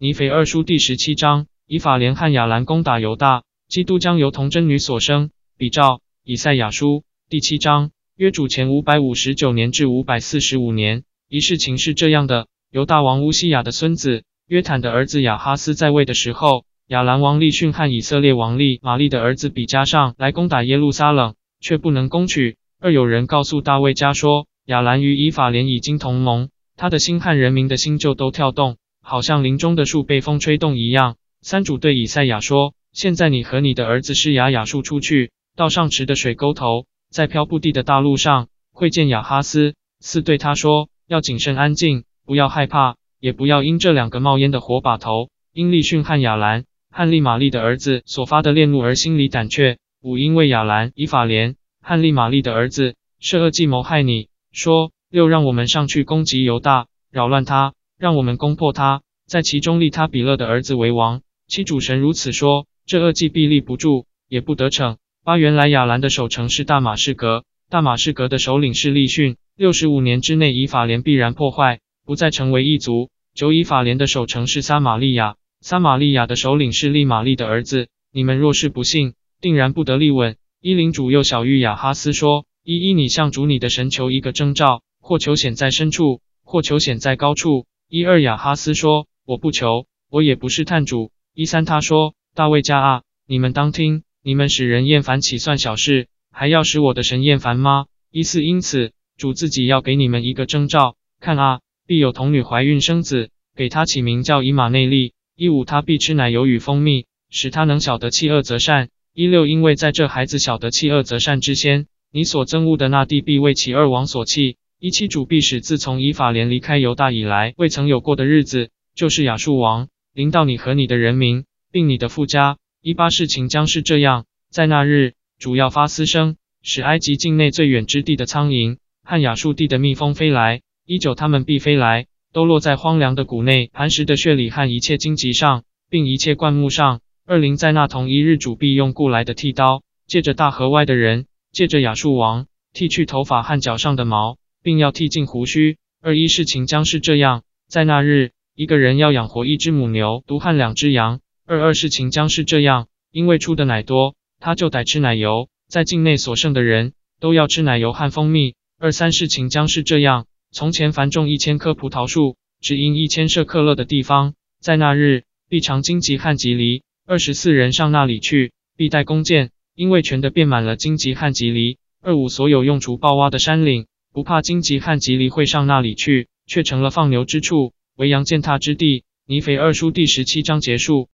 尼腓二书第十七章，以法莲和亚兰攻打犹大，基督将由童贞女所生。比照以赛亚书第七章，约主前五百五十九年至五百四十五年，一事情是这样的：犹大王乌西亚的孙子约坦的儿子亚哈斯在位的时候，亚兰王利逊和以色列王利玛丽的儿子比加上来攻打耶路撒冷，却不能攻取。二有人告诉大卫家说，亚兰与以法莲已经同盟，他的心和人民的心就都跳动。好像林中的树被风吹动一样。三主对以赛亚说：“现在你和你的儿子施雅雅树出去，到上池的水沟头，在漂布地的大路上会见亚哈斯。四对他说：要谨慎安静，不要害怕，也不要因这两个冒烟的火把头，因利逊和亚兰、汉利玛丽的儿子所发的烈怒而心里胆怯。五因为亚兰、以法莲、汉利玛丽的儿子设恶计谋害你，说：六让我们上去攻击犹大，扰乱他。”让我们攻破他，在其中立他比勒的儿子为王。七主神如此说：这恶计必立不住，也不得逞。八原来亚兰的守城是大马士革，大马士革的首领是利逊。六十五年之内，以法莲必然破坏，不再成为一族。九以法莲的守城是撒玛利亚，撒玛利亚的首领是利玛利的儿子。你们若是不信，定然不得立稳。伊林主又小玉亚哈斯说：一一你向主你的神求一个征兆，或求显在深处，或求显在高处。一二亚哈斯说：“我不求，我也不是探主。”一三他说：“大卫家啊，你们当听，你们使人厌烦岂算小事？还要使我的神厌烦吗？”一四因此，主自己要给你们一个征兆，看啊，必有童女怀孕生子，给他起名叫以马内利。一五他必吃奶油与蜂蜜，使他能晓得弃恶择善。一六因为在这孩子晓得弃恶择善之先，你所憎恶的那地必为其二王所弃。一七主必使自从以法莲离开犹大以来未曾有过的日子，就是亚述王临到你和你的人民，并你的富家。一八事情将是这样，在那日，主要发嘶声，使埃及境内最远之地的苍蝇和亚述地的蜜蜂飞来。一九他们必飞来，都落在荒凉的谷内、磐石的穴里和一切荆棘上，并一切灌木上。二零在那同一日，主必用雇来的剃刀，借着大河外的人，借着亚述王剃去头发和脚上的毛。并要剃尽胡须。二一事情将是这样，在那日，一个人要养活一只母牛、犊和两只羊。二二事情将是这样，因为出的奶多，他就得吃奶油。在境内所剩的人都要吃奶油和蜂蜜。二三事情将是这样，从前凡种一千棵葡萄树，只因一千舍克勒的地方，在那日必尝荆棘和棘藜。二十四人上那里去，必带弓箭，因为全的变满了荆棘和棘藜。二五所有用锄刨挖的山岭。不怕荆棘和棘藜会上那里去，却成了放牛之处，为羊践踏之地。尼腓二书第十七章结束。